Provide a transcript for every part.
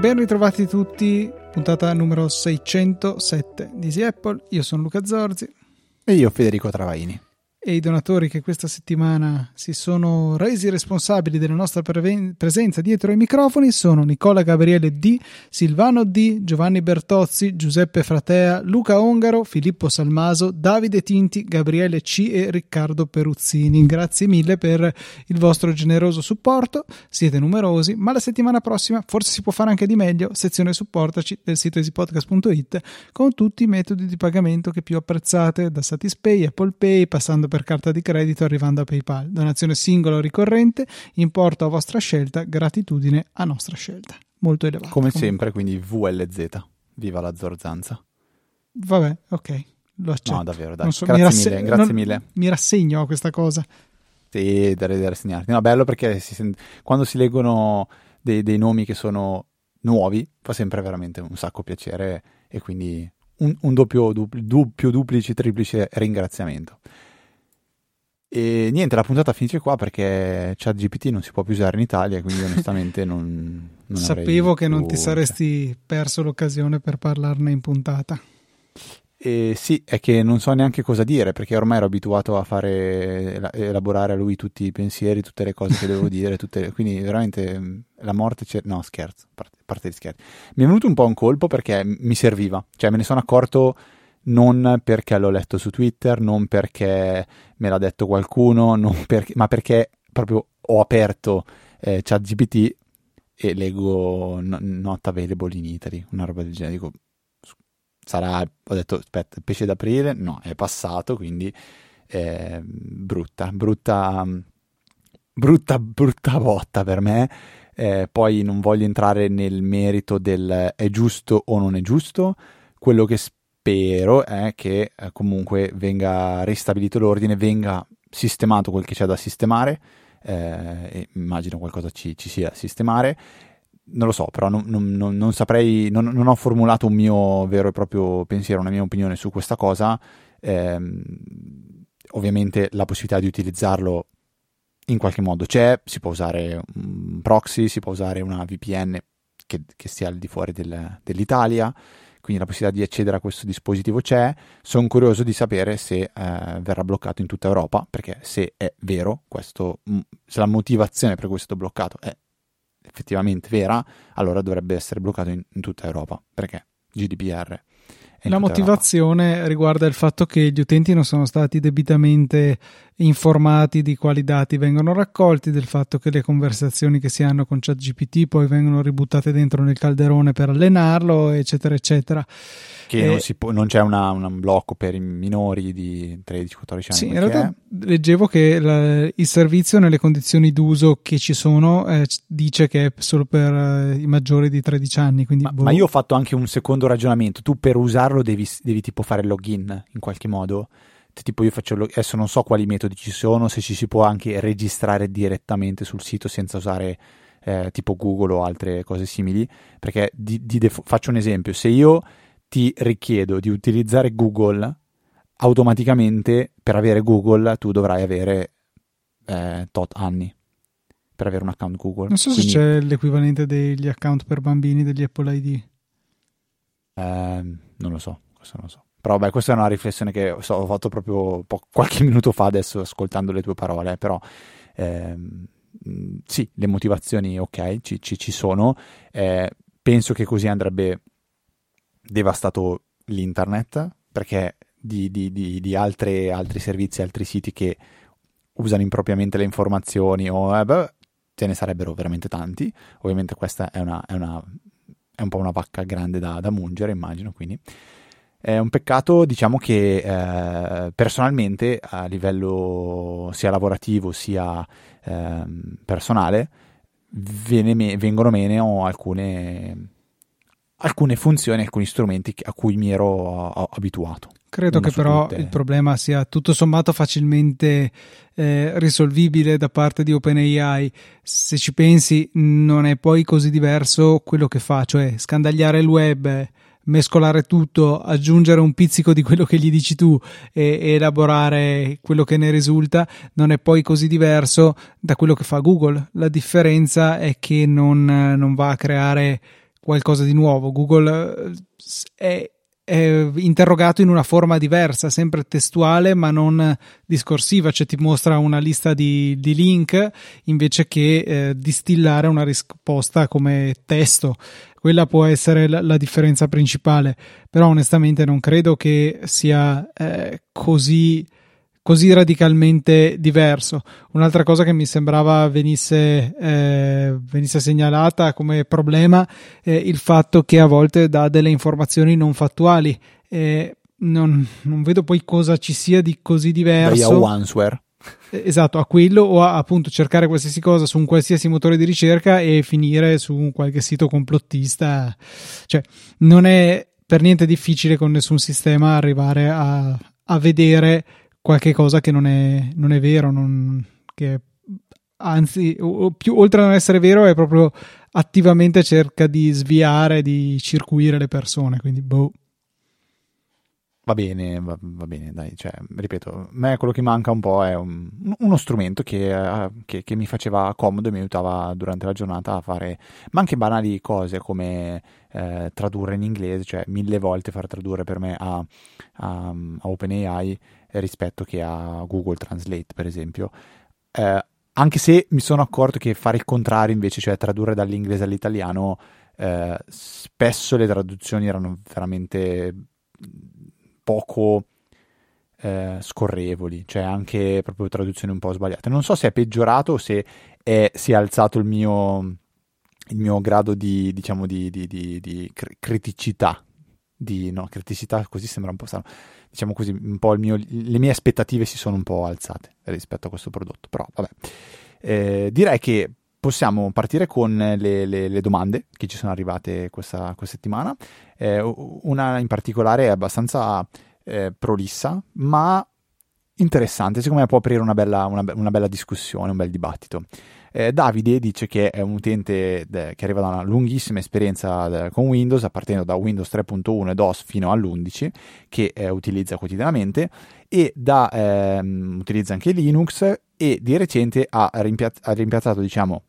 Ben ritrovati tutti, puntata numero 607 di Easy Apple. Io sono Luca Zorzi. E io Federico Travaini e i donatori che questa settimana si sono resi responsabili della nostra pre- presenza dietro ai microfoni sono Nicola Gabriele D, Silvano D, Giovanni Bertozzi, Giuseppe Fratea, Luca Ongaro, Filippo Salmaso, Davide Tinti, Gabriele C e Riccardo Peruzzini. Grazie mille per il vostro generoso supporto, siete numerosi, ma la settimana prossima forse si può fare anche di meglio, sezione supportaci del sito easypodcast.it con tutti i metodi di pagamento che più apprezzate, da Satispay, Apple Pay, passando per carta di credito arrivando a PayPal. Donazione singola o ricorrente, importo a vostra scelta, gratitudine a nostra scelta. Molto elevato. Come comunque. sempre, quindi VLZ. Viva la zorzanza. Vabbè, ok. Lo accetto. No, davvero, dai. So, grazie rasse- mille, grazie mille. Mi rassegno a questa cosa. Sì, da, da rassegnarti. No, bello perché si sent- quando si leggono dei, dei nomi che sono nuovi fa sempre veramente un sacco piacere e quindi un, un doppio, dupl- doppio, duplice, triplice ringraziamento. E niente, la puntata finisce qua perché ChatGPT non si può più usare in Italia, quindi onestamente non, non Sapevo che non ti saresti perso l'occasione per parlarne in puntata. E sì, è che non so neanche cosa dire perché ormai ero abituato a fare elaborare a lui tutti i pensieri, tutte le cose che devo dire, tutte, quindi veramente mm, la morte c'è. No, scherzo, parte, parte di scherzi. Mi è venuto un po' un colpo perché mi serviva, cioè me ne sono accorto non perché l'ho letto su Twitter, non perché me l'ha detto qualcuno, perché, ma perché proprio ho aperto eh, ChatGPT e leggo no, Not Available in Italy, una roba del genere. Dico, sarà, ho detto, aspetta, pesce d'aprile? No, è passato, quindi eh, brutta, brutta, brutta, brutta botta per me. Eh, poi non voglio entrare nel merito del è giusto o non è giusto. Quello che spero è che eh, comunque venga ristabilito l'ordine, venga sistemato quel che c'è da sistemare, eh, immagino qualcosa ci, ci, sia da sistemare. Non lo so, però non, non, non, non saprei, non, ho formulato un mio vero e proprio pensiero, una mia opinione su questa cosa. Eh, ovviamente la possibilità di utilizzarlo in qualche modo c'è, si può usare un proxy, si può usare una VPN che, che stia al di fuori del, dell'Italia quindi la possibilità di accedere a questo dispositivo c'è. Sono curioso di sapere se eh, verrà bloccato in tutta Europa, perché se è vero, questo, se la motivazione per questo bloccato è effettivamente vera, allora dovrebbe essere bloccato in, in tutta Europa, perché? GDPR la motivazione riguarda il fatto che gli utenti non sono stati debitamente informati di quali dati vengono raccolti, del fatto che le conversazioni che si hanno con ChatGPT poi vengono ributtate dentro nel calderone per allenarlo, eccetera, eccetera che non, può, non, c'è una, un blocco per i minori di 13-14 anni. Sì, in realtà è... leggevo che la, il servizio nelle condizioni d'uso che ci sono eh, dice che è solo per eh, i maggiori di 13 anni. Ma, boh. ma, io ho fatto anche un secondo ragionamento. Tu per usarlo devi, devi tipo fare il login in qualche modo. Tipo io faccio adesso non so quali metodi ci sono, se ci si può anche registrare direttamente sul sito senza usare eh, tipo Google o altre cose simili. Perché di, di def- faccio un esempio: se io ti richiedo di utilizzare Google, automaticamente per avere Google tu dovrai avere eh, tot anni per avere un account Google. Non so Quindi, se c'è l'equivalente degli account per bambini degli Apple ID. Eh, non lo so, questo non lo so. Però beh, questa è una riflessione che so, ho fatto proprio po- qualche minuto fa adesso ascoltando le tue parole, però ehm, sì, le motivazioni ok, ci, ci, ci sono. Eh, penso che così andrebbe devastato l'internet perché di, di, di, di altre, altri servizi, altri siti che usano impropriamente le informazioni o eh, beh, ce ne sarebbero veramente tanti. Ovviamente questa è, una, è, una, è un po' una vacca grande da, da, mungere, immagino, quindi. È un peccato, diciamo che eh, personalmente a livello sia lavorativo sia eh, personale me, vengono meno alcune alcune funzioni, alcuni strumenti a cui mi ero abituato. Credo che però tutte. il problema sia tutto sommato facilmente eh, risolvibile da parte di OpenAI. Se ci pensi, non è poi così diverso quello che fa, cioè scandagliare il web, mescolare tutto, aggiungere un pizzico di quello che gli dici tu e, e elaborare quello che ne risulta, non è poi così diverso da quello che fa Google. La differenza è che non, non va a creare qualcosa di nuovo. Google eh, è è interrogato in una forma diversa, sempre testuale ma non discorsiva, cioè ti mostra una lista di, di link invece che eh, distillare una risposta come testo. Quella può essere la, la, differenza principale, però onestamente non credo che sia eh, così così radicalmente diverso. Un'altra cosa che mi sembrava venisse, eh, venisse segnalata come problema è il fatto che a volte dà delle informazioni non fattuali. Eh, non, non, vedo poi cosa ci sia di così diverso. Da Answer. Eh, esatto, a quello o a appunto cercare qualsiasi cosa su un qualsiasi motore di ricerca e finire su un qualche sito complottista. Cioè, non è per niente difficile con nessun sistema arrivare a, a vedere qualche cosa che non è, non è vero, non, che anzi, o, più, oltre a non essere vero, è proprio attivamente cerca di sviare, di circuire le persone. Quindi, boh. Va bene, va, va, bene, dai, cioè, ripeto, a me quello che manca un po' è un, uno strumento che, uh, che, che, mi faceva comodo e mi aiutava durante la giornata a fare, ma anche banali cose come eh, tradurre in inglese, cioè mille volte far tradurre per me a, a, a OpenAI rispetto che a Google Translate, per esempio. Eh, anche se mi sono accorto che fare il contrario invece, cioè tradurre dall'inglese all'italiano, eh, spesso le traduzioni erano veramente poco eh, scorrevoli, cioè anche proprio traduzioni un po' sbagliate. Non so se è peggiorato o se è, si è alzato il mio, il mio grado di, diciamo, di, di, di criticità. No, criticità così sembra un po' strano diciamo così, un po' mio, le mie aspettative si sono un po' alzate rispetto a questo prodotto. Però, vabbè, eh, direi che possiamo partire con le, le, le, domande che ci sono arrivate questa, questa settimana. Eh, una in particolare è abbastanza eh, prolissa, ma interessante. Secondo me può aprire una bella, una, una bella discussione, un bel dibattito. Eh, Davide dice che è un utente de, che arriva da una lunghissima esperienza de, con Windows, partendo da Windows 3.1 e DOS fino all'11, che eh, utilizza quotidianamente e da, ehm, utilizza anche Linux e di recente ha, rimpiazz- ha rimpiazzato diciamo,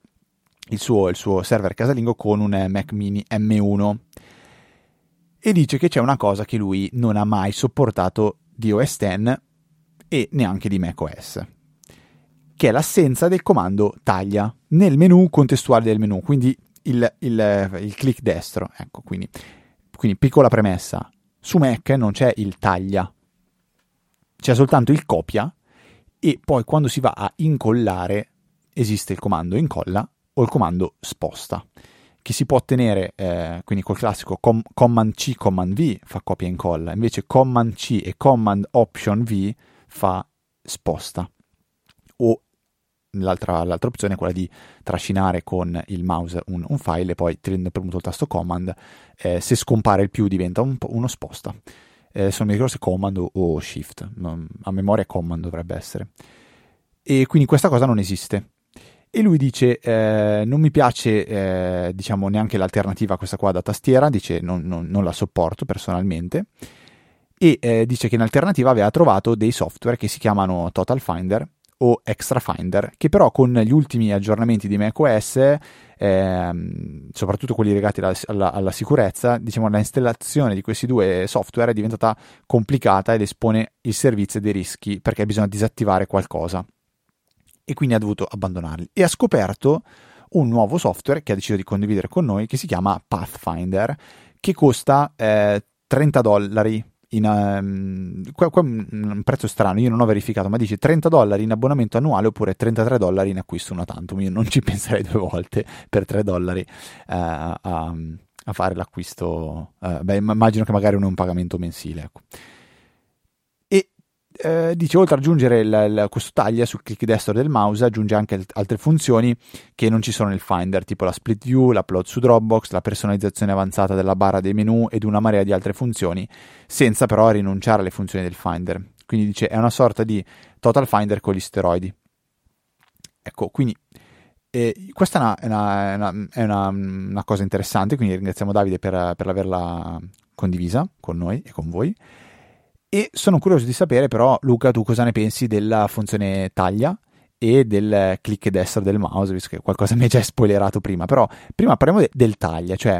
il, suo, il suo server casalingo con un Mac mini M1 e dice che c'è una cosa che lui non ha mai sopportato di OS X e neanche di macOS che è l'assenza del comando taglia nel menu contestuale del menu, quindi il, il, il clic destro. Ecco, quindi, quindi piccola premessa, su Mac non c'è il taglia, c'è soltanto il copia e poi quando si va a incollare esiste il comando incolla o il comando sposta. Che si può ottenere eh, quindi col classico com- command C command V fa copia e incolla invece command C e command option V fa sposta. O L'altra, l'altra, opzione è quella di trascinare con il mouse un, un file e poi tenendo premuto il tasto command eh, se scompare il più diventa un, uno sposta. Eh, se non mi ricordo se command o, o shift a memoria command dovrebbe essere. E quindi questa cosa non esiste e lui dice eh, non mi piace eh, diciamo neanche l'alternativa questa qua da tastiera. Dice non, non, non la sopporto personalmente. E eh, dice che in alternativa aveva trovato dei software che si chiamano Total Finder o Extra Finder, che però con gli ultimi aggiornamenti di macOS, ehm, soprattutto quelli legati alla, alla, alla, sicurezza, diciamo la installazione di questi due software è diventata complicata ed espone il servizio dei rischi perché bisogna disattivare qualcosa e quindi ha dovuto abbandonarli e ha scoperto un nuovo software che ha deciso di condividere con noi che si chiama Pathfinder che costa eh, 30 dollari in, um, qua, qua un prezzo strano, io non ho verificato, ma dice 30 dollari in abbonamento annuale oppure 33 dollari in acquisto una tantum. Io non ci penserei due volte per 3 dollari uh, a, a, fare l'acquisto. Uh, beh, immagino che magari non è un pagamento mensile. Ecco. Eh, dice oltre ad aggiungere il, il, questo taglia sul clic destro del mouse aggiunge anche l- altre funzioni che non ci sono nel Finder tipo la split view, l'upload su Dropbox, la personalizzazione avanzata della barra dei menu ed una marea di altre funzioni senza però rinunciare alle funzioni del Finder quindi dice è una sorta di Total Finder con gli steroidi ecco quindi eh, questa è, una, è, una, è una, una, cosa interessante quindi ringraziamo Davide per, per averla condivisa con noi e con voi. E sono curioso di sapere però, Luca, tu cosa ne pensi della funzione taglia e del clic destro del mouse, visto che qualcosa mi hai già spoilerato prima. Però prima parliamo de- del taglia, cioè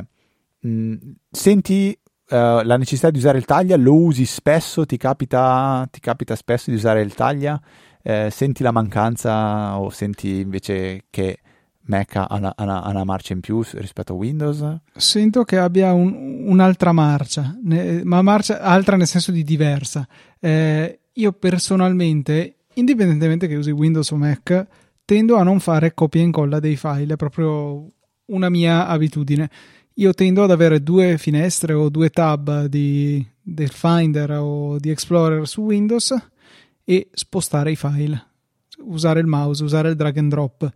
mh, senti uh, la necessità di usare il taglia, lo usi spesso, ti capita, ti capita spesso di usare il taglia, eh, senti la mancanza o senti invece che Mac ha una, una, una, marcia in più rispetto a Windows? Sento che abbia un, un'altra marcia, ne, ma marcia altra nel senso di diversa. Eh, io personalmente, indipendentemente che usi Windows o Mac, tendo a non fare copia e incolla dei file, è proprio una mia abitudine. Io tendo ad avere due finestre o due tab di, del Finder o di Explorer su Windows e spostare i file, usare il mouse, usare il drag and drop.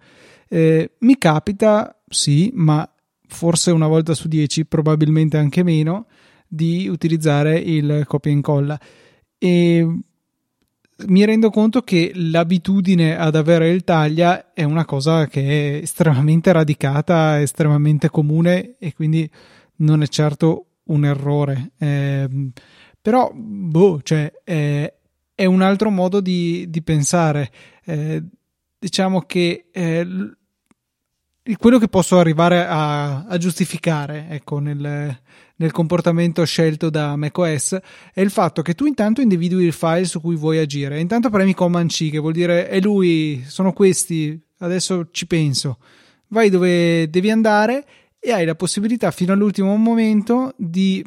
Eh, mi capita, sì, ma forse una volta su dieci, probabilmente anche meno, di utilizzare il copia e incolla. E mi rendo conto che l'abitudine ad avere il taglia è una cosa che è estremamente radicata, estremamente comune e quindi non è certo un errore. Eh, però, boh, cioè, eh, è un altro modo di, di pensare. Eh, diciamo che eh, quello che posso arrivare a, a giustificare ecco, nel, nel, comportamento scelto da macOS è il fatto che tu intanto individui il file su cui vuoi agire. Intanto premi Command C, che vuol dire è lui, sono questi, adesso ci penso. Vai dove devi andare e hai la possibilità fino all'ultimo momento di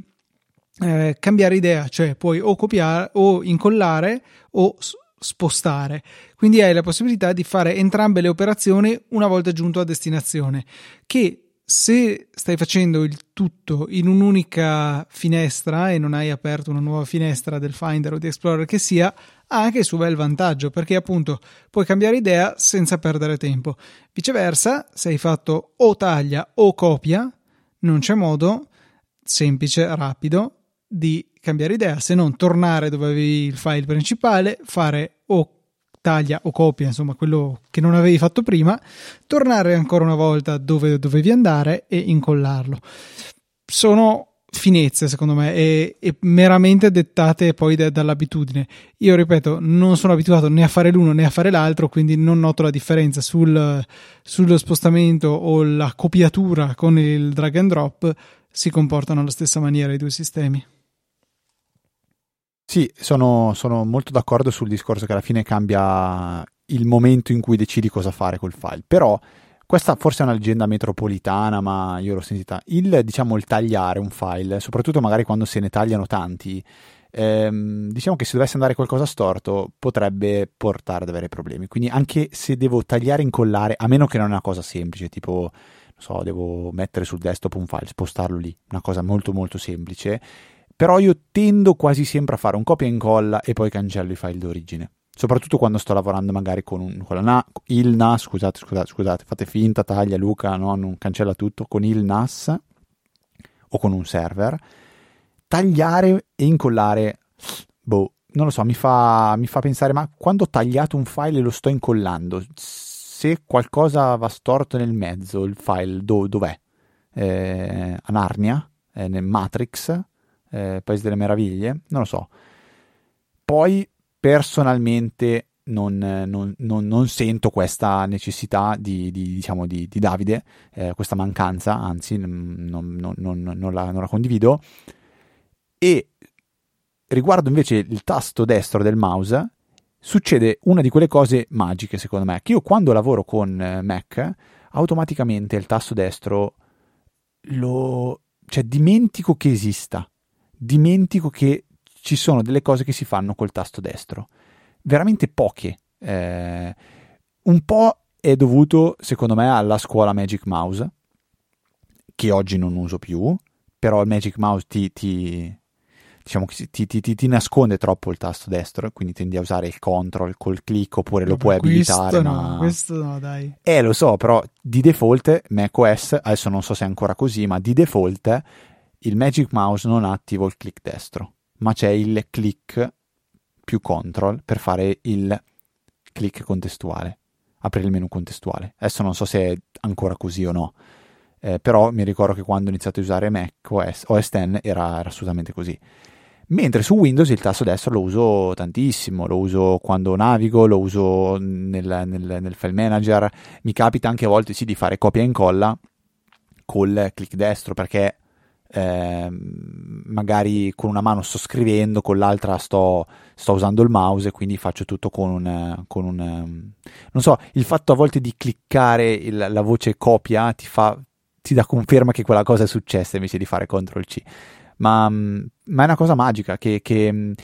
eh, cambiare idea, cioè puoi o copiare o incollare o spostare. Quindi hai la possibilità di fare entrambe le operazioni una volta giunto a destinazione, che se stai facendo il tutto in un'unica finestra e non hai aperto una nuova finestra del Finder o di Explorer che sia, ha anche il suo bel vantaggio perché appunto puoi cambiare idea senza perdere tempo. Viceversa, se hai fatto o taglia o copia, non c'è modo semplice, rapido di cambiare idea, se non tornare dove avevi il file principale, fare o taglia o copia, insomma quello che non avevi fatto prima, tornare ancora una volta dove dovevi andare e incollarlo. Sono finezze secondo me e, e meramente dettate poi da, dall'abitudine. Io ripeto, non sono abituato né a fare l'uno né a fare l'altro, quindi non noto la differenza sul, sullo spostamento o la copiatura con il drag and drop si comportano alla stessa maniera i due sistemi. Sì, sono, sono, molto d'accordo sul discorso che alla fine cambia il momento in cui decidi cosa fare col file. Però questa forse è una leggenda metropolitana, ma io l'ho sentita. Il, diciamo, il tagliare un file, soprattutto magari quando se ne tagliano tanti, ehm, diciamo che se dovesse andare qualcosa storto potrebbe portare ad avere problemi. Quindi anche se devo tagliare e incollare, a meno che non è una cosa semplice, tipo, non so, devo mettere sul desktop un file, spostarlo lì, una cosa molto molto semplice però io tendo quasi sempre a fare un copia e incolla e poi cancello i file d'origine. Soprattutto quando sto lavorando magari con, un, con NA, il NAS, scusate, scusate, scusate, fate finta, taglia Luca, no, non cancella tutto, con il NAS o con un server. Tagliare e incollare, boh, non lo so, mi fa, mi fa pensare, ma quando ho tagliato un file e lo sto incollando, se qualcosa va storto nel mezzo, il file do, dov'è? Eh, a Narnia? Eh, nel Matrix? Eh, Paese delle Meraviglie, non lo so. Poi personalmente non, non, non, non sento questa necessità di, di, diciamo, di, di Davide, eh, questa mancanza, anzi non, la, non la condivido. E riguardo invece il tasto destro del mouse, succede una di quelle cose magiche secondo me, che io quando lavoro con eh, Mac, automaticamente il tasto destro lo... cioè dimentico che esista dimentico che ci sono delle cose che si fanno col tasto destro. Veramente poche. Eh, un po' è dovuto, secondo me, alla scuola Magic Mouse, che oggi non uso più, però il Magic Mouse ti, ti diciamo che ti, ti, ti, nasconde troppo il tasto destro, quindi tendi a usare il control col clic oppure lo puoi abilitare. No, ma... questo no, dai. Eh, lo so, però di default macOS, adesso non so se è ancora così, ma di default il Magic Mouse non attivo il clic destro, ma c'è il clic più control per fare il clic contestuale, aprire il menu contestuale. Adesso non so se è ancora così o no. eh, però mi ricordo che quando ho iniziato a usare Mac OS, OS X era, era assolutamente così. Mentre su Windows il tasto destro lo uso tantissimo, lo uso quando navigo, lo uso nel, nel, nel file manager, mi capita anche a volte sì di fare copia e incolla col clic destro perché eh, magari con una mano sto scrivendo, con l'altra sto, sto usando il mouse e quindi faccio tutto con un, con un, non so, il fatto a volte di cliccare il, la voce copia ti fa, ti dà conferma che quella cosa è successa invece di fare CTRL C. Ma, ma è una cosa magica che, che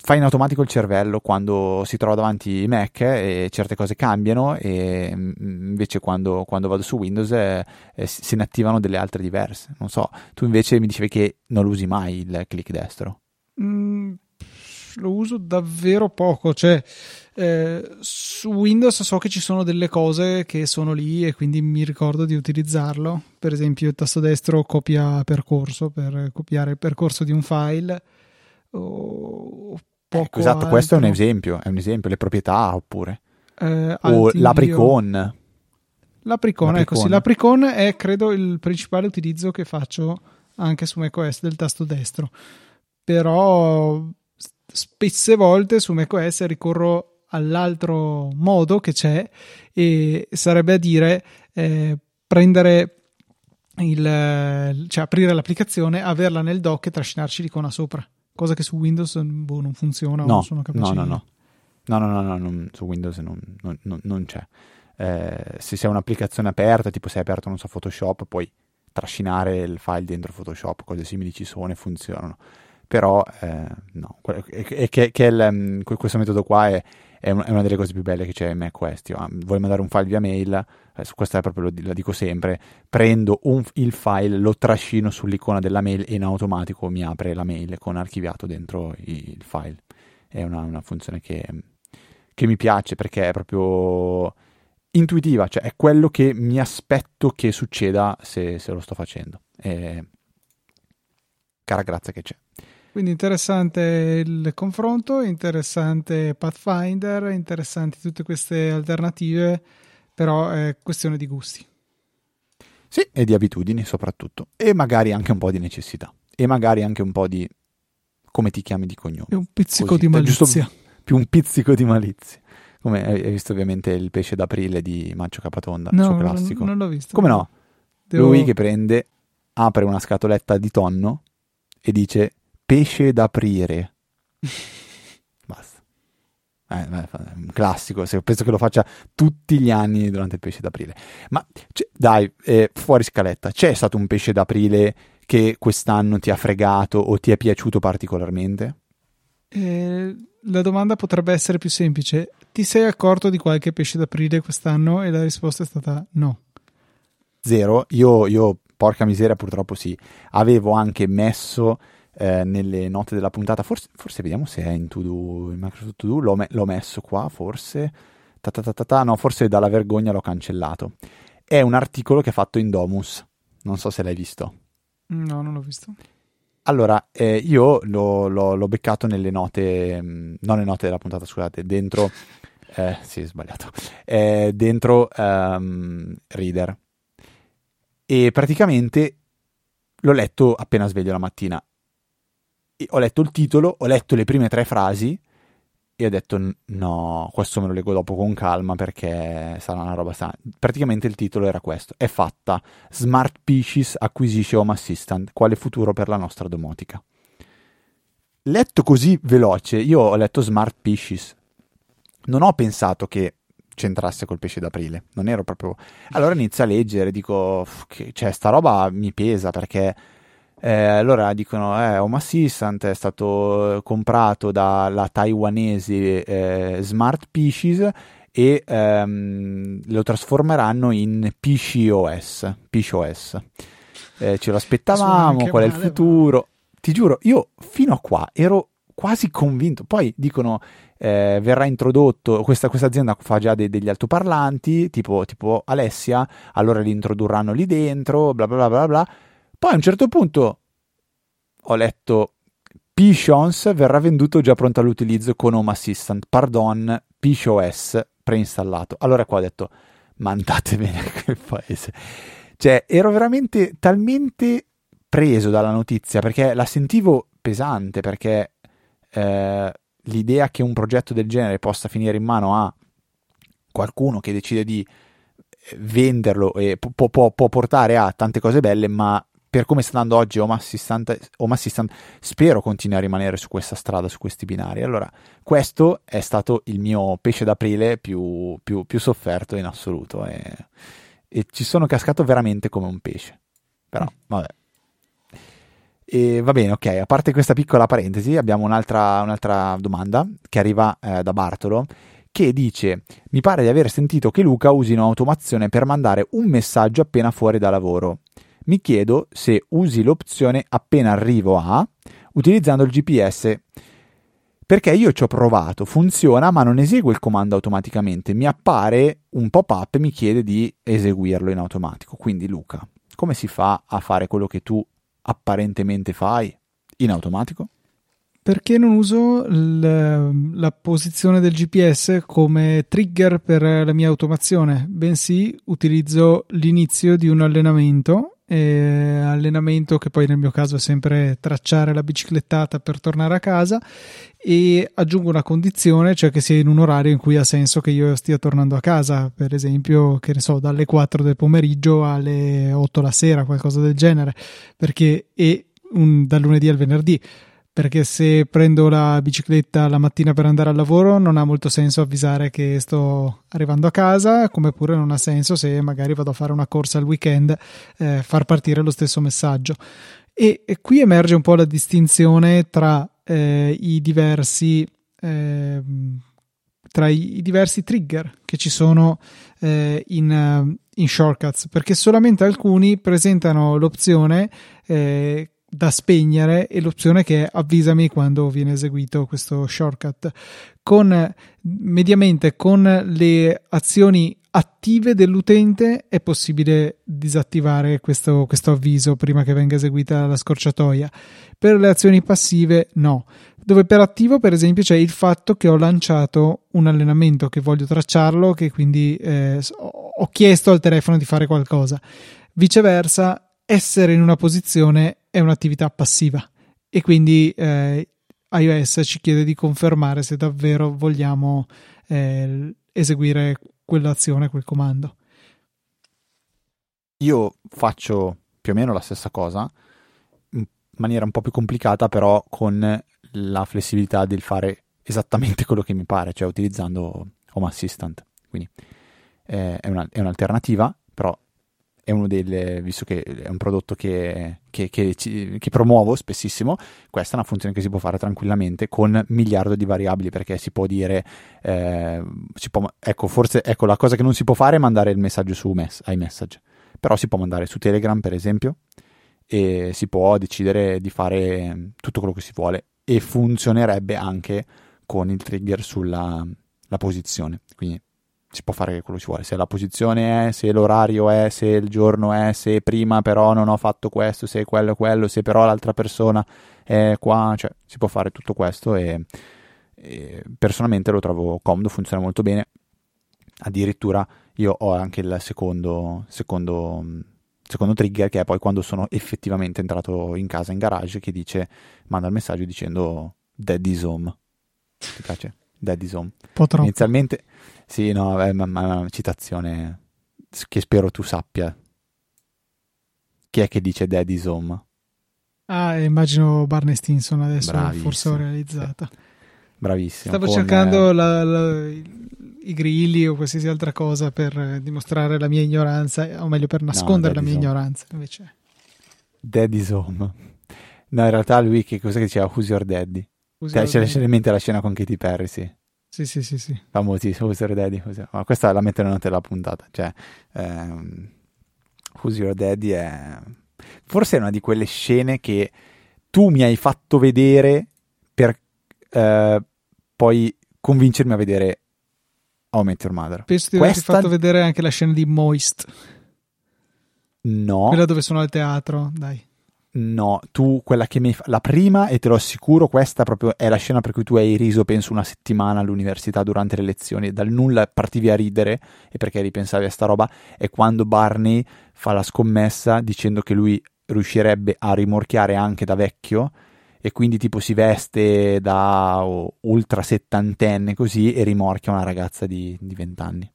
fa in automatico il cervello quando si trova davanti Mac e certe cose cambiano e invece quando, quando vado su Windows eh, eh, se ne attivano delle altre diverse. Non so, tu invece mi dicevi che non lo usi mai il click destro. Mm, lo uso davvero poco, cioè eh, su Windows so che ci sono delle cose che sono lì e quindi mi ricordo di utilizzarlo. Per esempio il tasto destro copia percorso per copiare il percorso di un file. O Ecco, esatto, altro. questo è un esempio, è un esempio, le proprietà oppure. Eh, o l'apricon. L'apricon, ecco sì, l'apricon è credo il principale utilizzo che faccio anche su macOS del tasto destro. Però spesse volte su macOS ricorro all'altro modo che c'è e sarebbe a dire eh, prendere il, cioè aprire l'applicazione, averla nel dock e trascinarci l'icona sopra cosa che su Windows boh, non funziona no, non sono capace no, no, no. No, no, no, no non, su Windows non, non, non c'è. Eh, se sei un'applicazione aperta, tipo se hai aperto, non so, Photoshop, puoi trascinare il file dentro Photoshop, cose simili ci sono e funzionano. Però, eh, no, è, che, che il, mm, questo metodo qua è, è, una delle cose più belle che c'è in macOS. Ah, vuoi mandare un file via mail, eh, su questa è proprio, lo, lo dico sempre, prendo un, il file, lo trascino sull'icona della mail e in automatico mi apre la mail con archiviato dentro il file. È una, una funzione che, che mi piace perché è proprio intuitiva, cioè è quello che mi aspetto che succeda se, se lo sto facendo. E... Cara grazia che c'è. Quindi interessante il confronto, interessante Pathfinder, interessanti tutte queste alternative però è questione di gusti. Sì, e di abitudini soprattutto, e magari anche un po' di necessità, e magari anche un po' di come ti chiami di cognome. E un pizzico Così, di malizia. Giusto, più un pizzico di malizia. Come hai visto ovviamente il pesce d'aprile di Maccio Capatonda, no, il suo classico. Non, non l'ho visto. Come no? Devo... Lui che prende, apre una scatoletta di tonno e dice pesce d'aprire. Eh, un classico, penso che lo faccia tutti gli anni durante il pesce d'aprile. Ma dai, eh, fuori scaletta, c'è stato un pesce d'aprile che quest'anno ti ha fregato o ti è piaciuto particolarmente? Eh, la domanda potrebbe essere più semplice. Ti sei accorto di qualche pesce d'aprile quest'anno? E la risposta è stata no. Zero. Io, io porca miseria, purtroppo sì. Avevo anche messo eh, nelle note della puntata. Forse, forse, vediamo se è in to do, in Microsoft To Do. L'ho, me- l'ho messo qua, forse. Ta ta ta ta no, forse dalla vergogna l'ho cancellato. È un articolo che ha fatto in Domus. Non so se l'hai visto. No, non l'ho visto. Allora, eh, io l'ho, l'ho, l'ho, beccato nelle note, mh, non le note della puntata, scusate, dentro, eh, sì, sbagliato, eh, dentro um, Reader. E praticamente l'ho letto appena sveglio la mattina ho letto il titolo, ho letto le prime tre frasi e ho detto no, questo me lo leggo dopo con calma perché sarà una roba strana. Praticamente il titolo era questo, è fatta Smart Species Acquisition Home Assistant, quale futuro per la nostra domotica. Letto così veloce, io ho letto Smart Species, non ho pensato che c'entrasse col pesce d'aprile, non ero proprio... Allora inizio a leggere, dico, che, cioè sta roba mi pesa perché eh, allora dicono eh, Home Assistant è stato comprato dalla taiwanese eh, Smart Species e ehm, lo trasformeranno in PCOS. PCOS. Eh, ce lo aspettavamo, qual è il futuro? Ma... Ti giuro, io fino a qua ero quasi convinto. Poi dicono eh, verrà introdotto, questa, questa, azienda fa già de, degli altoparlanti, tipo, tipo Alessia, allora li introdurranno lì dentro, bla bla bla bla. Poi a un certo punto ho letto Pishons verrà venduto già pronto all'utilizzo con Home Assistant, pardon, PishOS preinstallato. Allora qua ho detto, mandate bene a quel paese. Cioè, ero veramente talmente preso dalla notizia perché la sentivo pesante, perché eh, l'idea che un progetto del genere possa finire in mano a qualcuno che decide di eh, venderlo e può, può, può portare a tante cose belle, ma per come sta andando oggi Home Assistant spero continui a rimanere su questa strada, su questi binari. Allora, questo è stato il mio pesce d'aprile più, più, più sofferto in assoluto e, e, ci sono cascato veramente come un pesce. Però, mm. vabbè. E va bene, ok, a parte questa piccola parentesi, abbiamo un'altra, un'altra domanda che arriva eh, da Bartolo che dice: Mi pare di aver sentito che Luca usi un'automazione per mandare un messaggio appena fuori da lavoro mi chiedo se usi l'opzione appena arrivo a utilizzando il GPS. Perché io ci ho provato, funziona, ma non esegue il comando automaticamente. Mi appare un pop-up e mi chiede di eseguirlo in automatico. Quindi, Luca, come si fa a fare quello che tu apparentemente fai in automatico? Perché non uso l- la posizione del GPS come trigger per la mia automazione, bensì utilizzo l'inizio di un allenamento eh, allenamento che poi nel mio caso è sempre tracciare la biciclettata per tornare a casa. E aggiungo una condizione, cioè che sia in un orario in cui ha senso che io stia tornando a casa, per esempio, che ne so, dalle 4 del pomeriggio alle 8 la sera, qualcosa del genere, perché e un, dal lunedì al venerdì perché se prendo la bicicletta la mattina per andare al lavoro non ha molto senso avvisare che sto arrivando a casa, come pure non ha senso se magari vado a fare una corsa al weekend eh, far partire lo stesso messaggio. E, e, qui emerge un po' la distinzione tra eh, i diversi eh, tra i, diversi trigger che ci sono eh, in, in shortcuts, perché solamente alcuni presentano l'opzione eh, da spegnere e l'opzione che è avvisami quando viene eseguito questo shortcut. Con mediamente con le azioni attive dell'utente è possibile disattivare questo, questo avviso prima che venga eseguita la scorciatoia. Per le azioni passive no. Dove per attivo, per esempio, c'è il fatto che ho lanciato un allenamento che voglio tracciarlo, che quindi eh, ho chiesto al telefono di fare qualcosa. Viceversa, essere in una posizione è un'attività passiva e quindi eh, iOS ci chiede di confermare se davvero vogliamo eh, eseguire quell'azione, quel comando. Io faccio più o meno la stessa cosa, in maniera un po' più complicata, però con la flessibilità del fare esattamente quello che mi pare, cioè utilizzando Home Assistant. Quindi eh, è, una, è un'alternativa, però è uno delle, visto che è un prodotto che, che, che, che, promuovo spessissimo, questa è una funzione che si può fare tranquillamente con miliardo di variabili, perché si può dire, eh, si può, ecco, forse, ecco, la cosa che non si può fare è mandare il messaggio su mes- iMessage, però si può mandare su Telegram, per esempio, e si può decidere di fare tutto quello che si vuole e funzionerebbe anche con il trigger sulla posizione, quindi si può fare quello che si vuole, se la posizione è, se l'orario è, se il giorno è, se prima però non ho fatto questo, se quello è quello, se però l'altra persona è qua, cioè si può fare tutto questo e, e personalmente lo trovo comodo, funziona molto bene. Addirittura io ho anche il secondo, secondo, secondo trigger che è poi quando sono effettivamente entrato in casa in garage che dice manda il messaggio dicendo Daddy's home. Ti piace? Daddy's home. Inizialmente sì, no, è una citazione che spero tu sappia. Chi è che dice Daddy's Home? Ah, immagino Barney Stinson adesso, Bravissimo. forse ho realizzata. Bravissimo. Stavo cercando la, la, i grilli o qualsiasi altra cosa per dimostrare la mia ignoranza, o meglio per nascondere no, la mia home. ignoranza. Invece... Daddy's Home. No, in realtà lui che cosa che diceva? Who's your daddy? Who's cioè, c'è in mente la scena con Katy Perry, sì. Sì, sì, sì, sì. Famosissimo, Who's Your Daddy. Ma questa la metto nella della puntata. Cioè, ehm, Who's Your Daddy è... Forse è una di quelle scene che tu mi hai fatto vedere per eh, poi convincermi a vedere How I Met Your Mother. Penso di averti Questa... fatto vedere anche la scena di Moist. No. Quella dove sono al teatro, dai. No, tu quella che mi fa la prima e te lo assicuro, questa proprio è la scena per cui tu hai riso penso una settimana all'università durante le lezioni, dal nulla partivi a ridere e perché ripensavi a sta roba, è quando Barney fa la scommessa dicendo che lui riuscirebbe a rimorchiare anche da vecchio e quindi tipo si veste da oh, ultra settantenne così e rimorchia una ragazza di, di 20 anni.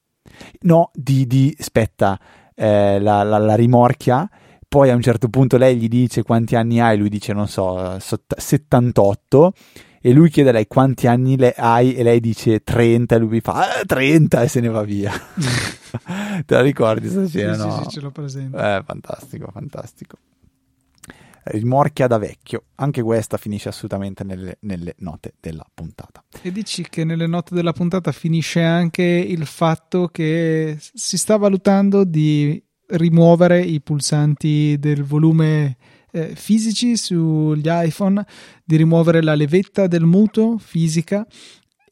No, di, di aspetta, eh, la, la, la rimorchia poi a un certo punto lei gli dice quanti anni hai, lui dice non so, 78 e lui chiede a lei quanti anni le hai e lei dice 30 e lui fa ah, 30 e se ne va via. Te la ricordi questa scena? Sì, no? sì, sì, ce l'ho presente. Eh, fantastico, fantastico. Rimorchia da vecchio, anche questa finisce assolutamente nelle, nelle note della puntata. E dici che nelle note della puntata finisce anche il fatto che si sta valutando di rimuovere i pulsanti del volume eh, fisici sugli iPhone, di rimuovere la levetta del muto fisica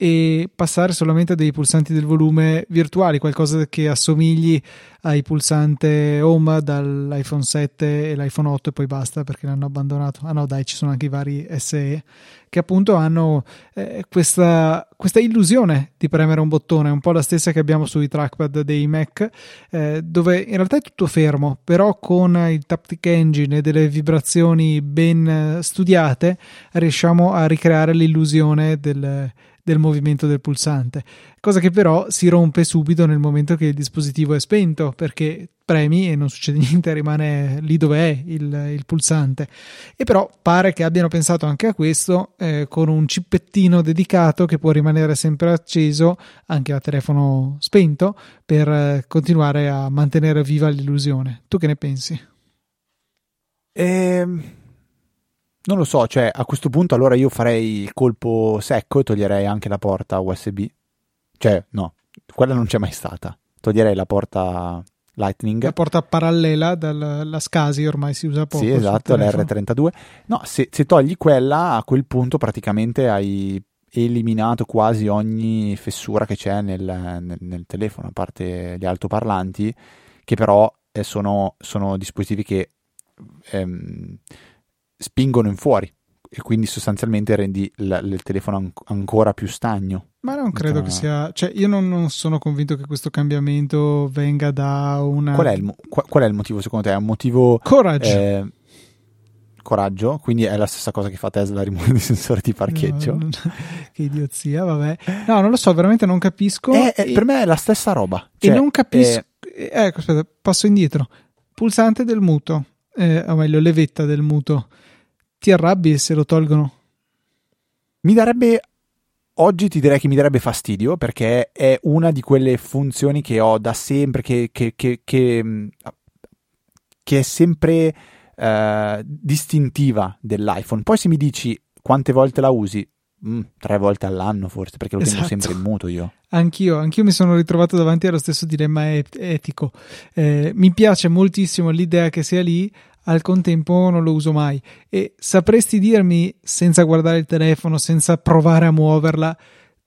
e passare solamente a dei pulsanti del volume virtuali, qualcosa che assomigli ai pulsante home dall'iPhone 7 e l'iPhone 8 e poi basta perché l'hanno abbandonato. Ah no, dai, ci sono anche i vari SE che appunto hanno eh, questa, questa, illusione di premere un bottone, un po' la stessa che abbiamo sui trackpad dei Mac, eh, dove in realtà è tutto fermo, però con il Taptic Engine e delle vibrazioni ben studiate riusciamo a ricreare l'illusione del del movimento del pulsante, cosa che però si rompe subito nel momento che il dispositivo è spento perché premi e non succede niente, rimane lì dove è il, il pulsante. E però pare che abbiano pensato anche a questo eh, con un cippettino dedicato che può rimanere sempre acceso anche a telefono spento per eh, continuare a mantenere viva l'illusione. Tu che ne pensi? Ehm non lo so, cioè a questo punto allora io farei il colpo secco e toglierei anche la porta USB. Cioè, no, quella non c'è mai stata. Toglierei la porta Lightning. La porta parallela dalla SCSI ormai si usa poco. Sì, esatto, l'R32. No, se, se togli quella, a quel punto praticamente hai eliminato quasi ogni fessura che c'è nel, nel, nel telefono, a parte gli altoparlanti, che però eh, sono, sono dispositivi che... Ehm, spingono in fuori e quindi sostanzialmente rendi l- il telefono an- ancora più stagno. Ma non credo da... che sia, cioè io non, non, sono convinto che questo cambiamento venga da una... Qual è il, mo- qual è il motivo secondo te? È un motivo... Coraggio. Eh, coraggio, quindi è la stessa cosa che fa Tesla rimuovere i sensori di parcheggio. No, che idiozia, vabbè. No, non lo so, veramente non capisco. È, è, e... Per me è la stessa roba. Cioè, e non capisco... È... Ecco, aspetta, passo indietro. Pulsante del muto, eh, o meglio, levetta del muto ti arrabbi se lo tolgono? Mi darebbe oggi ti direi che mi darebbe fastidio perché è una di quelle funzioni che ho da sempre, che, che, che, che, che è sempre uh, distintiva dell'iPhone. Poi se mi dici quante volte la usi, mm, tre volte all'anno forse, perché lo esatto. tengo sempre in muto io. Anch'io, anch'io mi sono ritrovato davanti allo stesso dilemma et- etico. Eh, mi piace moltissimo l'idea che sia lì, al contempo non lo uso mai. E sapresti dirmi, senza guardare il telefono, senza provare a muoverla,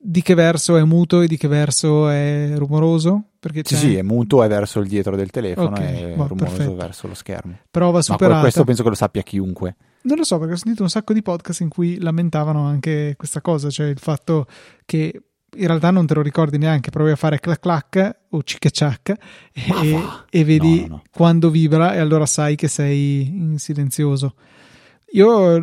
di che verso è muto e di che verso è rumoroso? Perché sì, sì, è muto è verso il dietro del telefono okay, e boh, rumoroso perfetto. verso lo schermo. Prova superata. Ma questo penso che lo sappia chiunque. Non lo so, perché ho sentito un sacco di podcast in cui lamentavano anche questa cosa, cioè il fatto che in realtà non te lo ricordi neanche, provi a fare clac clac o cic ciac e, e, vedi no, no, no. quando vibra e allora sai che sei in silenzioso. Io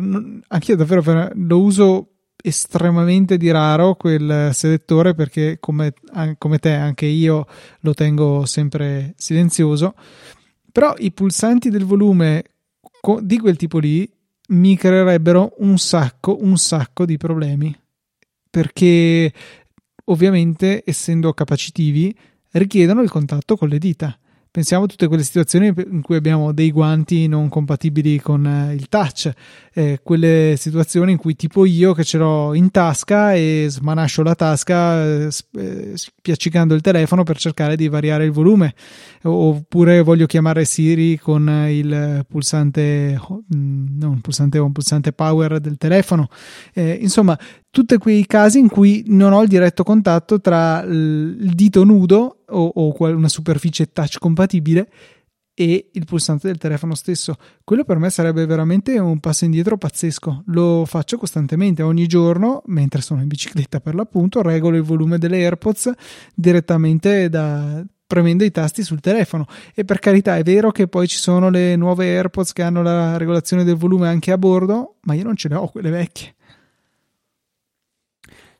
anch'io davvero lo uso estremamente di raro quel selettore perché come, come te anche io lo tengo sempre silenzioso, però i pulsanti del volume di quel tipo lì mi creerebbero un sacco, un sacco di problemi perché ovviamente essendo capacitivi richiedono il contatto con le dita Pensiamo a tutte quelle situazioni in cui abbiamo dei guanti non compatibili con eh, il touch, eh, quelle situazioni in cui tipo io che ce l'ho in tasca e smanascio la tasca eh, eh spiaccicando il telefono per cercare di variare il volume, oppure voglio chiamare Siri con il pulsante, mm, non pulsante un pulsante power del telefono. Eh, insomma, tutti quei casi in cui non ho il diretto contatto tra il dito nudo o, o una superficie touch compatibile e il pulsante del telefono stesso. Quello per me sarebbe veramente un passo indietro pazzesco. Lo faccio costantemente, ogni giorno, mentre sono in bicicletta per l'appunto, regolo il volume delle AirPods direttamente da premendo i tasti sul telefono. E per carità, è vero che poi ci sono le nuove AirPods che hanno la regolazione del volume anche a bordo, ma io non ce le ho quelle vecchie.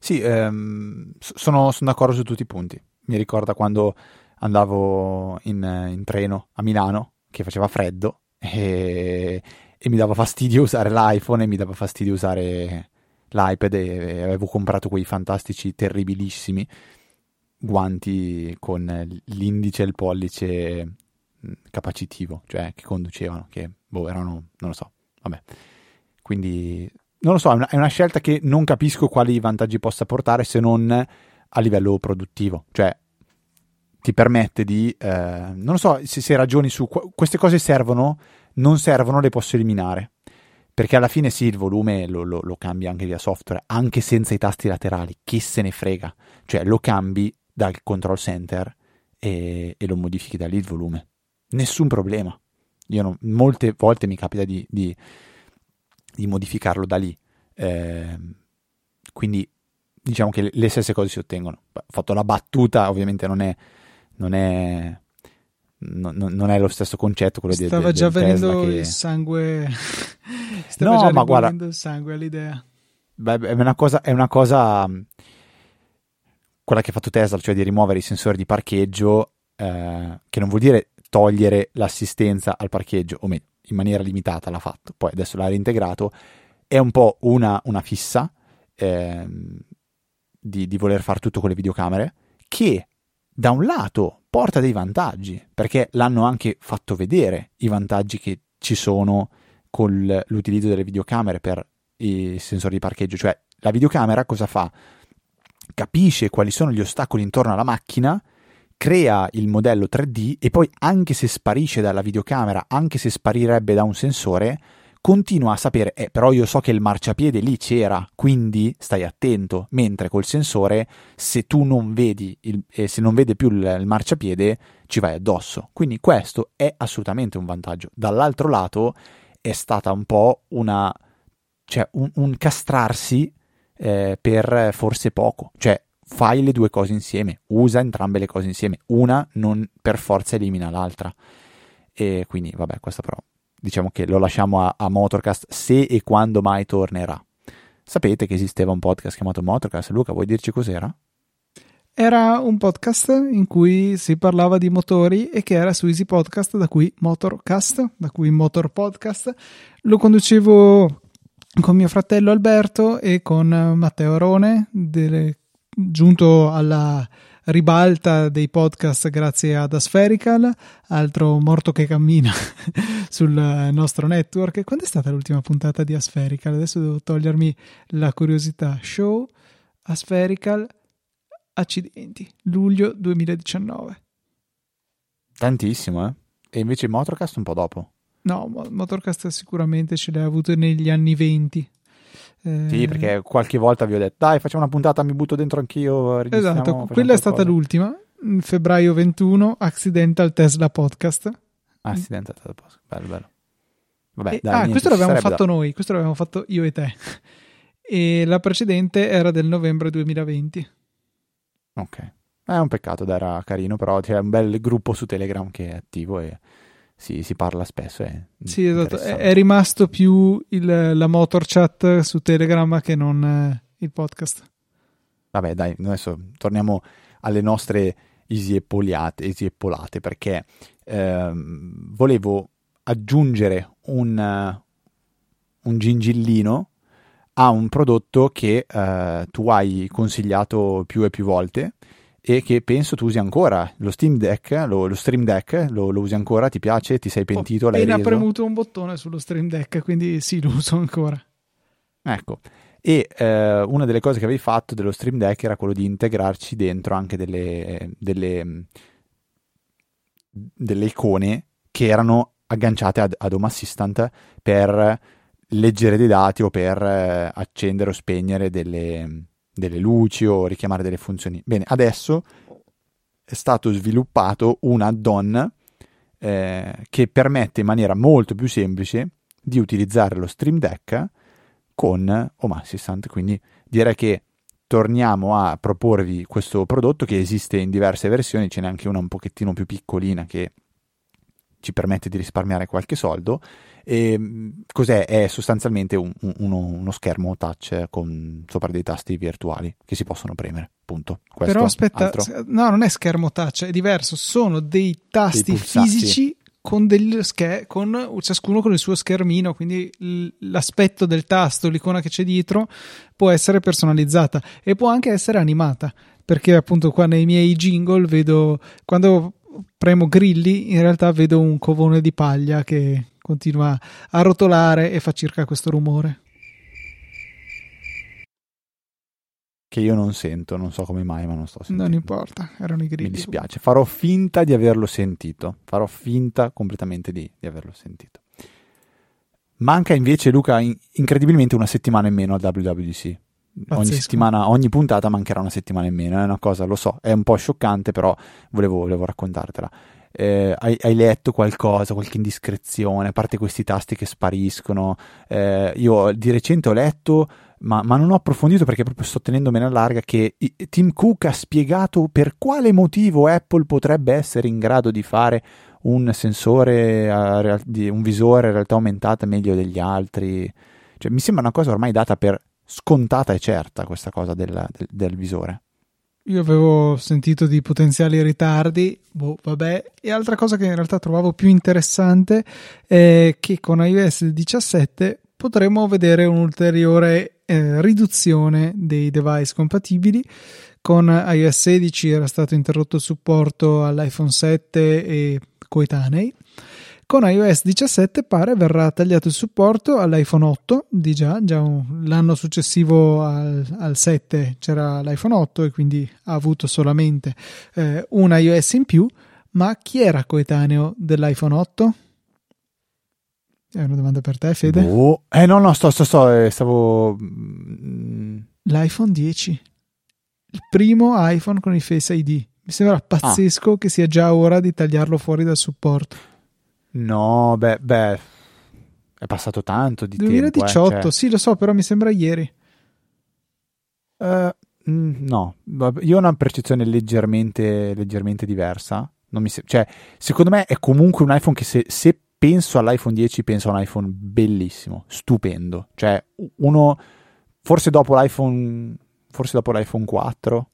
Sì, ehm, sono, sono d'accordo su tutti i punti. Mi ricorda quando andavo in, in treno a Milano che faceva freddo e, e, mi dava fastidio usare l'iPhone e mi dava fastidio usare l'iPad e avevo comprato quei fantastici, terribilissimi guanti con l'indice e il pollice capacitivo, cioè che conducevano, che boh, erano, non lo so, vabbè. Quindi, non lo so, è una, è una scelta che non capisco quali vantaggi possa portare se non a livello produttivo, cioè ti permette di, eh, non lo so se, se ragioni su queste cose servono, non servono, le posso eliminare. Perché alla fine sì, il volume lo, lo, lo cambi anche via software, anche senza i tasti laterali, chi se ne frega. Cioè lo cambi dal control center e, e lo modifichi da lì il volume. Nessun problema. Io non, molte volte mi capita di, di, di modificarlo da lì. Eh, quindi diciamo che le stesse cose si ottengono. Ho fatto la battuta, ovviamente non è non è, non, non è lo stesso concetto quello Stava di, di, già venendo che... il sangue Stava no, già ma guarda, il sangue all'idea beh, è una cosa, è una cosa quella che ha fatto Tesla, cioè di rimuovere i sensori di parcheggio, eh, che non vuol dire togliere l'assistenza al parcheggio, o meglio, in maniera limitata l'ha fatto, poi adesso l'ha reintegrato, è un po' una, una fissa eh, di, di voler fare tutto con le videocamere, che da un lato porta dei vantaggi, perché l'hanno anche fatto vedere i vantaggi che ci sono con l'utilizzo delle videocamere per i sensori di parcheggio, cioè la videocamera cosa fa? Capisce quali sono gli ostacoli intorno alla macchina, crea il modello 3D e poi anche se sparisce dalla videocamera, anche se sparirebbe da un sensore, continua a sapere, eh, però io so che il marciapiede lì c'era, quindi stai attento, mentre col sensore, se tu non vedi, il, eh, se non vede più il, il, marciapiede, ci vai addosso. Quindi questo è assolutamente un vantaggio. Dall'altro lato è stata un po' una, cioè un, un castrarsi eh, per forse poco, cioè fai le due cose insieme, usa entrambe le cose insieme, una non per forza elimina l'altra. E quindi, vabbè, questo però diciamo che lo lasciamo a, a Motorcast se e quando mai tornerà. Sapete che esisteva un podcast chiamato Motorcast? Luca, vuoi dirci cos'era? Era un podcast in cui si parlava di motori e che era su Easy Podcast, da cui Motorcast, da cui Motor Podcast. Lo conducevo con mio fratello Alberto e con Matteo Arone, delle, giunto alla ribalta dei podcast grazie ad Aspherical, altro morto che cammina sul nostro network. Quando è stata l'ultima puntata di Aspherical? Adesso devo togliermi la curiosità. Show Aspherical accidenti, luglio 2019. Tantissimo, eh? E invece Motorcast un po' dopo. No, Motorcast sicuramente ce l'ha avuto negli anni 20. Eh... Sì, perché qualche volta vi ho detto, dai, facciamo una puntata, mi butto dentro anch'io. Esatto, quella è stata l'ultima, febbraio 21, Accidental Tesla Podcast. Accidental Tesla Podcast, bello, bello. Vabbè, e, dai, ah, niente, questo l'abbiamo fatto da... noi, questo l'abbiamo fatto io e te. E la precedente era del novembre 2020. Ok. È un peccato, era carino, però c'è un bel gruppo su Telegram che è attivo e si, si parla spesso. È sì, esatto. È, è, rimasto più il, la motor chat su Telegram che non eh, il podcast. Vabbè, dai, adesso torniamo alle nostre easy polate perché ehm, volevo aggiungere un, un gingillino a un prodotto che eh, tu hai consigliato più e più volte e che penso tu usi ancora. Lo Steam Deck, lo, lo Stream Deck, lo, lo, usi ancora? Ti piace? Ti sei pentito? Ho l'hai appena reso? premuto un bottone sullo Stream Deck, quindi sì, lo uso ancora. Ecco. E eh, una delle cose che avevi fatto dello Stream Deck era quello di integrarci dentro anche delle, delle, delle icone che erano agganciate ad, ad Home Assistant per leggere dei dati o per eh, accendere o spegnere delle, delle luci o richiamare delle funzioni. Bene, adesso è stato sviluppato un add-on eh, che permette in maniera molto più semplice di utilizzare lo Stream Deck con Home Assistant. Quindi direi che torniamo a proporvi questo prodotto che esiste in diverse versioni, ce n'è anche una un pochettino più piccolina che ci permette di risparmiare qualche soldo. E, cos'è? È sostanzialmente un, uno, uno, schermo touch con sopra dei tasti virtuali che si possono premere. Punto. Questo, Però aspetta, altro. no, non è schermo touch, è diverso. Sono dei tasti dei fisici con, scher- con ciascuno con il suo schermino, quindi l'aspetto del tasto, l'icona che c'è dietro può essere personalizzata e può anche essere animata. Perché appunto qua nei miei jingle vedo quando premo grilli, in realtà vedo un covone di paglia che continua a rotolare e fa circa questo rumore. Che io non sento, non so come mai, ma non sto sentendo. Non importa, erano i grilli. Mi dispiace, farò finta di averlo sentito. Farò finta completamente di, di averlo sentito. Manca invece, Luca, in- incredibilmente una settimana in meno al WWDC. Ogni settimana, ogni puntata mancherà una settimana in meno, è una cosa, lo so, è un po' scioccante, però volevo, volevo raccontartela. Eh, hai, hai, letto qualcosa, qualche indiscrezione, a parte questi tasti che spariscono. Eh, io di recente ho letto, ma, ma, non ho approfondito perché proprio sto tenendomene a larga, che Tim Cook ha spiegato per quale motivo Apple potrebbe essere in grado di fare un sensore, un visore a realtà aumentata meglio degli altri. Cioè, mi sembra una cosa ormai data per scontata e certa questa cosa del, del, del visore. Io avevo sentito di potenziali ritardi, boh, vabbè. E altra cosa che in realtà trovavo più interessante è che con iOS 17 potremo vedere un'ulteriore eh, riduzione dei device compatibili. Con iOS 16 era stato interrotto il supporto all'iPhone 7 e coetanei con iOS 17 pare verrà tagliato il supporto all'iPhone 8 di già, già un, l'anno successivo al, al, 7 c'era l'iPhone 8 e quindi ha avuto solamente eh, un iOS in più, ma chi era coetaneo dell'iPhone 8? È una domanda per te, Fede? Oh. Eh no, no, sto, sto, sto, eh, stavo... Mm. L'iPhone 10, il primo iPhone con il Face ID. Mi sembra pazzesco ah. che sia già ora di tagliarlo fuori dal supporto. No, beh, beh, è passato tanto di 2018, tempo. 2018, eh, cioè... sì, lo so, però mi sembra ieri. Uh, no, io ho una percezione leggermente, leggermente diversa. Se... cioè, secondo me è comunque un iPhone che se, se penso all'iPhone 10 penso a un iPhone bellissimo, stupendo. Cioè, uno, forse dopo l'iPhone, forse dopo l'iPhone 4,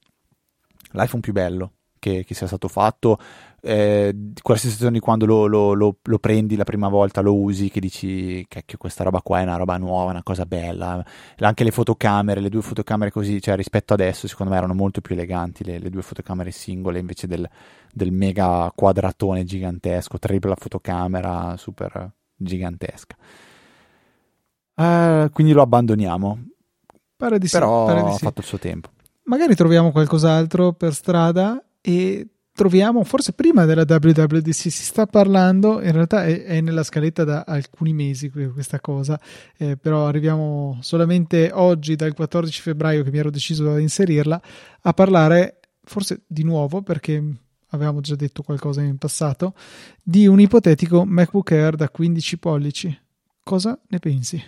l'iPhone più bello che, che sia stato fatto eh, quella sensazione di quando lo, lo, lo, lo, prendi la prima volta, lo usi, che dici che, questa roba qua è una roba nuova, una cosa bella. Anche le fotocamere, le due fotocamere così, cioè rispetto adesso, secondo me erano molto più eleganti le, le due fotocamere singole invece del, del, mega quadratone gigantesco, tripla fotocamera super gigantesca. Uh, quindi lo abbandoniamo. Pare di Però sì, pare di ha sì. fatto il suo tempo. Magari troviamo qualcos'altro per strada e troviamo forse prima della WWDC si sta parlando in realtà è, è nella scaletta da alcuni mesi questa cosa eh, però arriviamo solamente oggi dal 14 febbraio che mi ero deciso ad inserirla a parlare forse di nuovo perché avevamo già detto qualcosa in passato di un ipotetico MacBook Air da 15 pollici cosa ne pensi?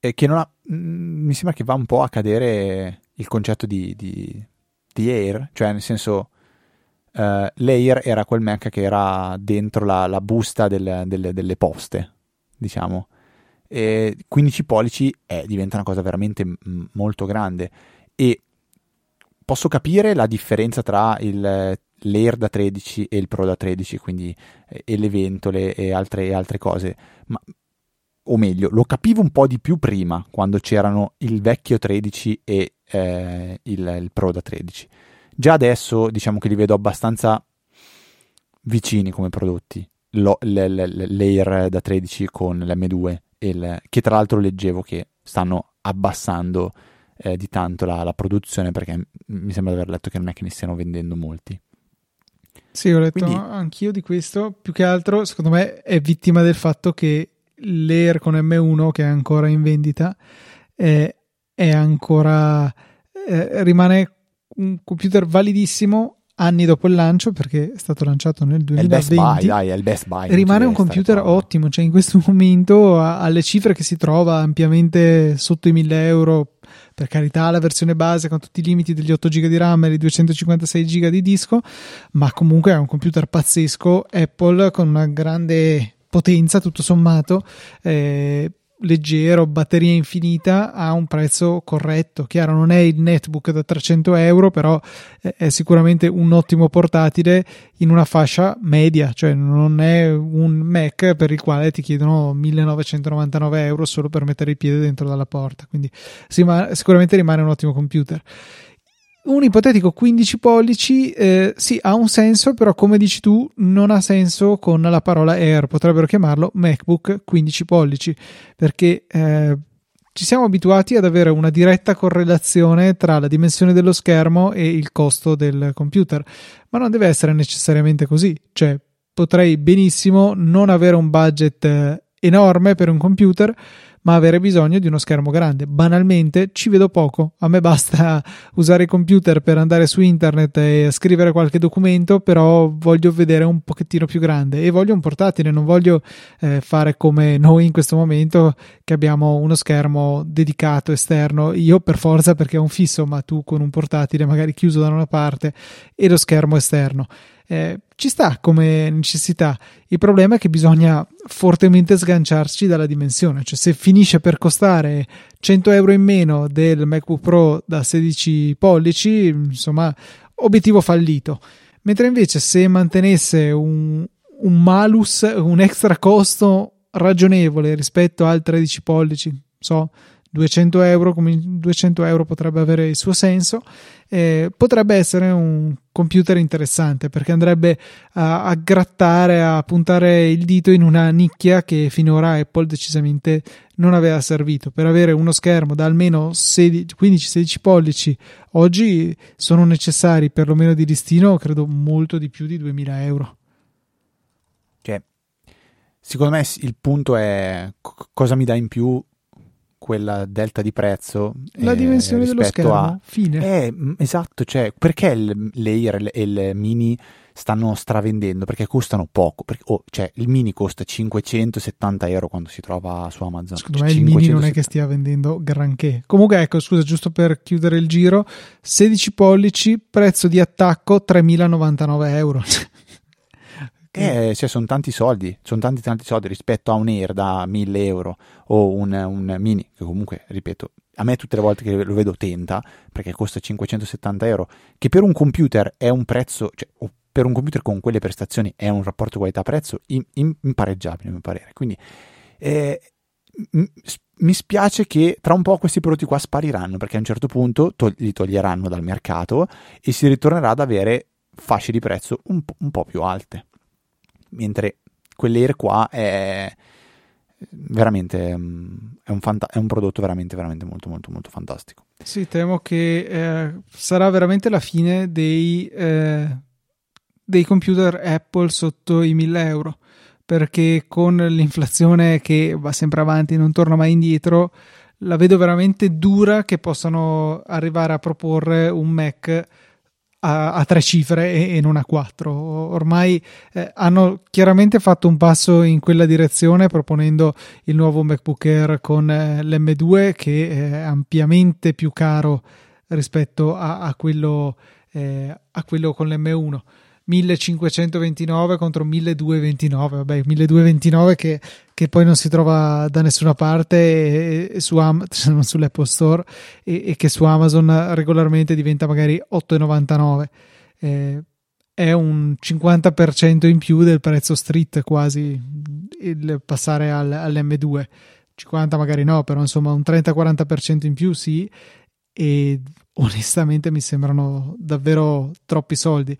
Che non ha, mm, mi sembra che va un po' a cadere il concetto di, di, di Air cioè nel senso uh, l'Air era quel Mac che era dentro la, la busta del, del, delle poste, diciamo. E 15 pollici eh, diventa una cosa veramente m- molto grande e posso capire la differenza tra il, l'Air da 13 e il Pro da 13, quindi eh, e le ventole e altre, e altre cose, ma o meglio, lo capivo un po' di più prima, quando c'erano il vecchio 13 e eh, il, il, Pro da 13. Già adesso diciamo che li vedo abbastanza vicini come prodotti. Lo, l'Air da 13 con l'M2, il, che tra l'altro leggevo che stanno abbassando eh, di tanto la, la, produzione perché mi sembra di aver letto che non è che ne stiano vendendo molti. Sì, ho letto Quindi... anch'io di questo. Più che altro, secondo me, è vittima del fatto che l'Air con M1, che è ancora in vendita, è, è ancora. Eh, rimane un computer validissimo anni dopo il lancio, perché è stato lanciato nel 2020. È il best buy, dai, è il best buy. Rimane un computer ottimo, cioè in questo momento alle cifre che si trova ampiamente sotto i 1000 euro per carità la versione base con tutti i limiti degli 8 GB di RAM e i 256 GB di disco, ma comunque è un computer pazzesco, Apple con una grande potenza tutto sommato. Eh, leggero, batteria infinita a un prezzo corretto. Chiaro, non è il netbook da 300 euro, però è sicuramente un ottimo portatile in una fascia media, cioè non è un Mac per il quale ti chiedono 1999 euro solo per mettere il piede dentro dalla porta. Quindi sicuramente rimane un ottimo computer un ipotetico 15 pollici eh, sì ha un senso però come dici tu non ha senso con la parola Air potrebbero chiamarlo MacBook 15 pollici perché eh, ci siamo abituati ad avere una diretta correlazione tra la dimensione dello schermo e il costo del computer ma non deve essere necessariamente così cioè potrei benissimo non avere un budget eh, enorme per un computer ma avere bisogno di uno schermo grande. Banalmente ci vedo poco, a me basta usare il computer per andare su internet e scrivere qualche documento, però voglio vedere un pochettino più grande e voglio un portatile, non voglio eh, fare come noi in questo momento che abbiamo uno schermo dedicato esterno, io per forza perché ho un fisso, ma tu con un portatile magari chiuso da una parte e lo schermo esterno. Eh, ci sta come necessità. Il problema è che bisogna fortemente sganciarci dalla dimensione, cioè se finisce per costare 100 euro in meno del MacBook Pro da 16 pollici, insomma, obiettivo fallito. Mentre invece se mantenesse un, un malus, un extra costo ragionevole rispetto al 13 pollici, so, 200 euro, come 200 euro potrebbe avere il suo senso, eh, potrebbe essere un computer interessante perché andrebbe a, a, grattare, a puntare il dito in una nicchia che finora Apple decisamente non aveva servito. Per avere uno schermo da almeno 15-16 pollici oggi sono necessari perlomeno di listino, credo molto di più di 2000 euro. Cioè, secondo me il punto è cosa mi dà in più quella delta di prezzo la eh, dimensione dello schermo a... fine. Eh, esatto cioè perché il, l'Air e il Mini stanno stravendendo? Perché costano poco perché, oh, cioè il Mini costa 570 euro quando si trova su Amazon. Secondo cioè, me il Mini non è che stia vendendo granché. Comunque ecco scusa giusto per chiudere il giro 16 pollici prezzo di attacco 3099 euro eh, cioè, sono tanti soldi, sono tanti tanti soldi rispetto a un Air da 1000 euro o un, un, Mini, che comunque, ripeto, a me tutte le volte che lo vedo tenta, perché costa 570 euro, che per un computer è un prezzo, cioè, per un computer con quelle prestazioni è un rapporto qualità-prezzo impareggiabile, a mio parere. Quindi eh, mi spiace che tra un po' questi prodotti qua spariranno, perché a un certo punto to- li toglieranno dal mercato e si ritornerà ad avere fasce di prezzo un, po', un po' più alte mentre quell'Air qua è veramente mm, è un, fanta- è un, prodotto veramente veramente molto molto molto fantastico. Sì temo che eh, sarà veramente la fine dei, eh, dei computer Apple sotto i 1000 euro perché con l'inflazione che va sempre avanti non torna mai indietro la vedo veramente dura che possano arrivare a proporre un Mac a, a tre cifre e, e, non a quattro. Ormai eh, hanno chiaramente fatto un passo in quella direzione proponendo il nuovo MacBook Air con eh, l'M2 che è ampiamente più caro rispetto a, a, quello, eh, a quello con l'M1. 1529 contro 1229, vabbè, 1229 che, che poi non si trova da nessuna parte e, e su Am- sull'Apple Store e, e, che su Amazon regolarmente diventa magari 8,99. Eh, è un 50% in più del prezzo street quasi il passare al, all'M2. 50 magari no, però insomma un 30-40% in più sì e onestamente mi sembrano davvero troppi soldi.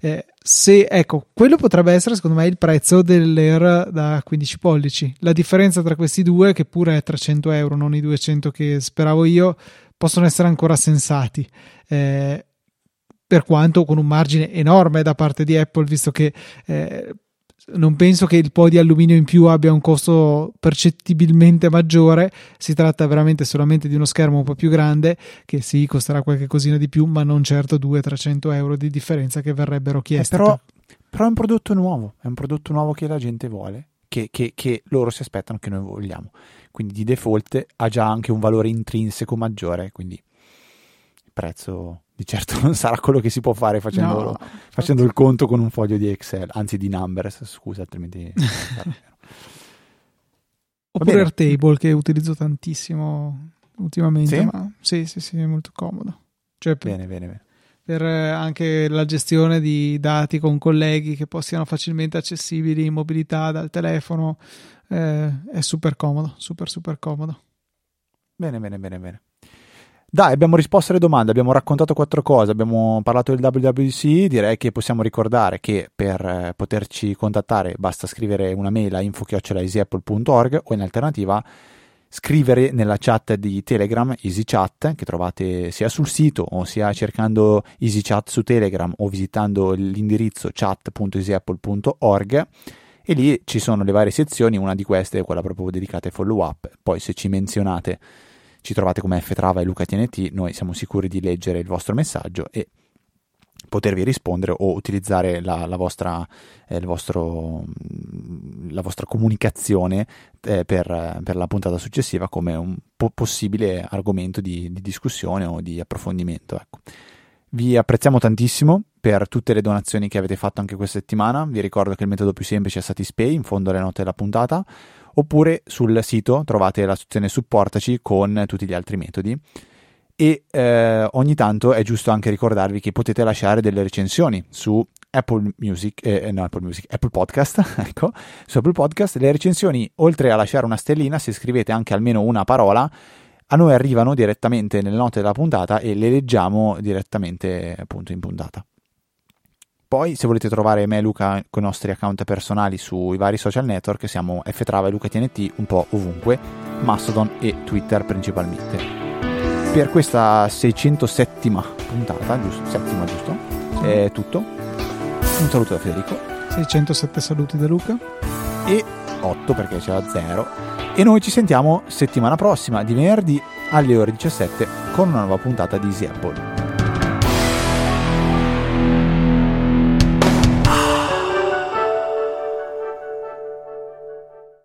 Eh, se ecco, quello potrebbe essere secondo me il prezzo dell'Air da 15 pollici. La differenza tra questi due, che pure è 300 euro, non i 200 che speravo io, possono essere ancora sensati. Eh, per quanto con un margine enorme da parte di Apple, visto che eh, non penso che il po' di alluminio in più abbia un costo percettibilmente maggiore, si tratta veramente solamente di uno schermo un po' più grande che sì, costerà qualche cosina di più, ma non certo 200-300 euro di differenza che verrebbero chiesti. Eh, però, però, è un prodotto nuovo, è un prodotto nuovo che la gente vuole, che, che, che loro si aspettano che noi vogliamo. Quindi di default ha già anche un valore intrinseco maggiore, quindi il prezzo di certo non sarà quello che si può fare facendo, no, facendo il conto con un foglio di Excel, anzi di Numbers, scusa, altrimenti... Oppure Airtable che utilizzo tantissimo ultimamente, sì? ma sì, sì, sì, è molto comodo. Cioè, bene, bene, bene. Per eh, anche la gestione di dati con colleghi che siano facilmente accessibili in mobilità dal telefono, eh, è super comodo, super super comodo. Bene, bene, bene, bene. Dai, abbiamo risposto alle domande, abbiamo raccontato quattro cose, abbiamo parlato del WWDC, direi che possiamo ricordare che per eh, poterci contattare basta scrivere una mail a info.easyapple.org o in alternativa scrivere nella chat di Telegram EasyChat che trovate sia sul sito o sia cercando EasyChat su Telegram o visitando l'indirizzo chat.easyapple.org e lì ci sono le varie sezioni, una di queste è quella proprio dedicata ai follow up, poi se ci menzionate ci trovate come Ftrava e Luca TNT, noi siamo sicuri di leggere il vostro messaggio e potervi rispondere o utilizzare la, la, vostra, eh, vostro, la vostra, comunicazione eh, per, per, la puntata successiva come un po- possibile argomento di, di, discussione o di approfondimento. Ecco. Vi apprezziamo tantissimo per tutte le donazioni che avete fatto anche questa settimana. Vi ricordo che il metodo più semplice è Satispay, in fondo alle note della puntata oppure sul sito trovate la sezione supportaci con tutti gli altri metodi e eh, ogni tanto è giusto anche ricordarvi che potete lasciare delle recensioni su Apple Music, eh, no, Apple Music, Apple Podcast, ecco, su Apple Podcast le recensioni oltre a lasciare una stellina se scrivete anche almeno una parola a noi arrivano direttamente nelle note della puntata e le leggiamo direttamente appunto in puntata. Poi, se volete trovare me e Luca con i nostri account personali sui vari social network, siamo ftrava e lucatnt un po' ovunque, Mastodon e Twitter principalmente. Per questa 607 puntata, giusto? Settima, giusto? Sì. È tutto. Un saluto da Federico. 607 saluti da Luca. E 8 perché c'è la 0. E noi ci sentiamo settimana prossima, di venerdì alle ore 17, con una nuova puntata di Easy Apple.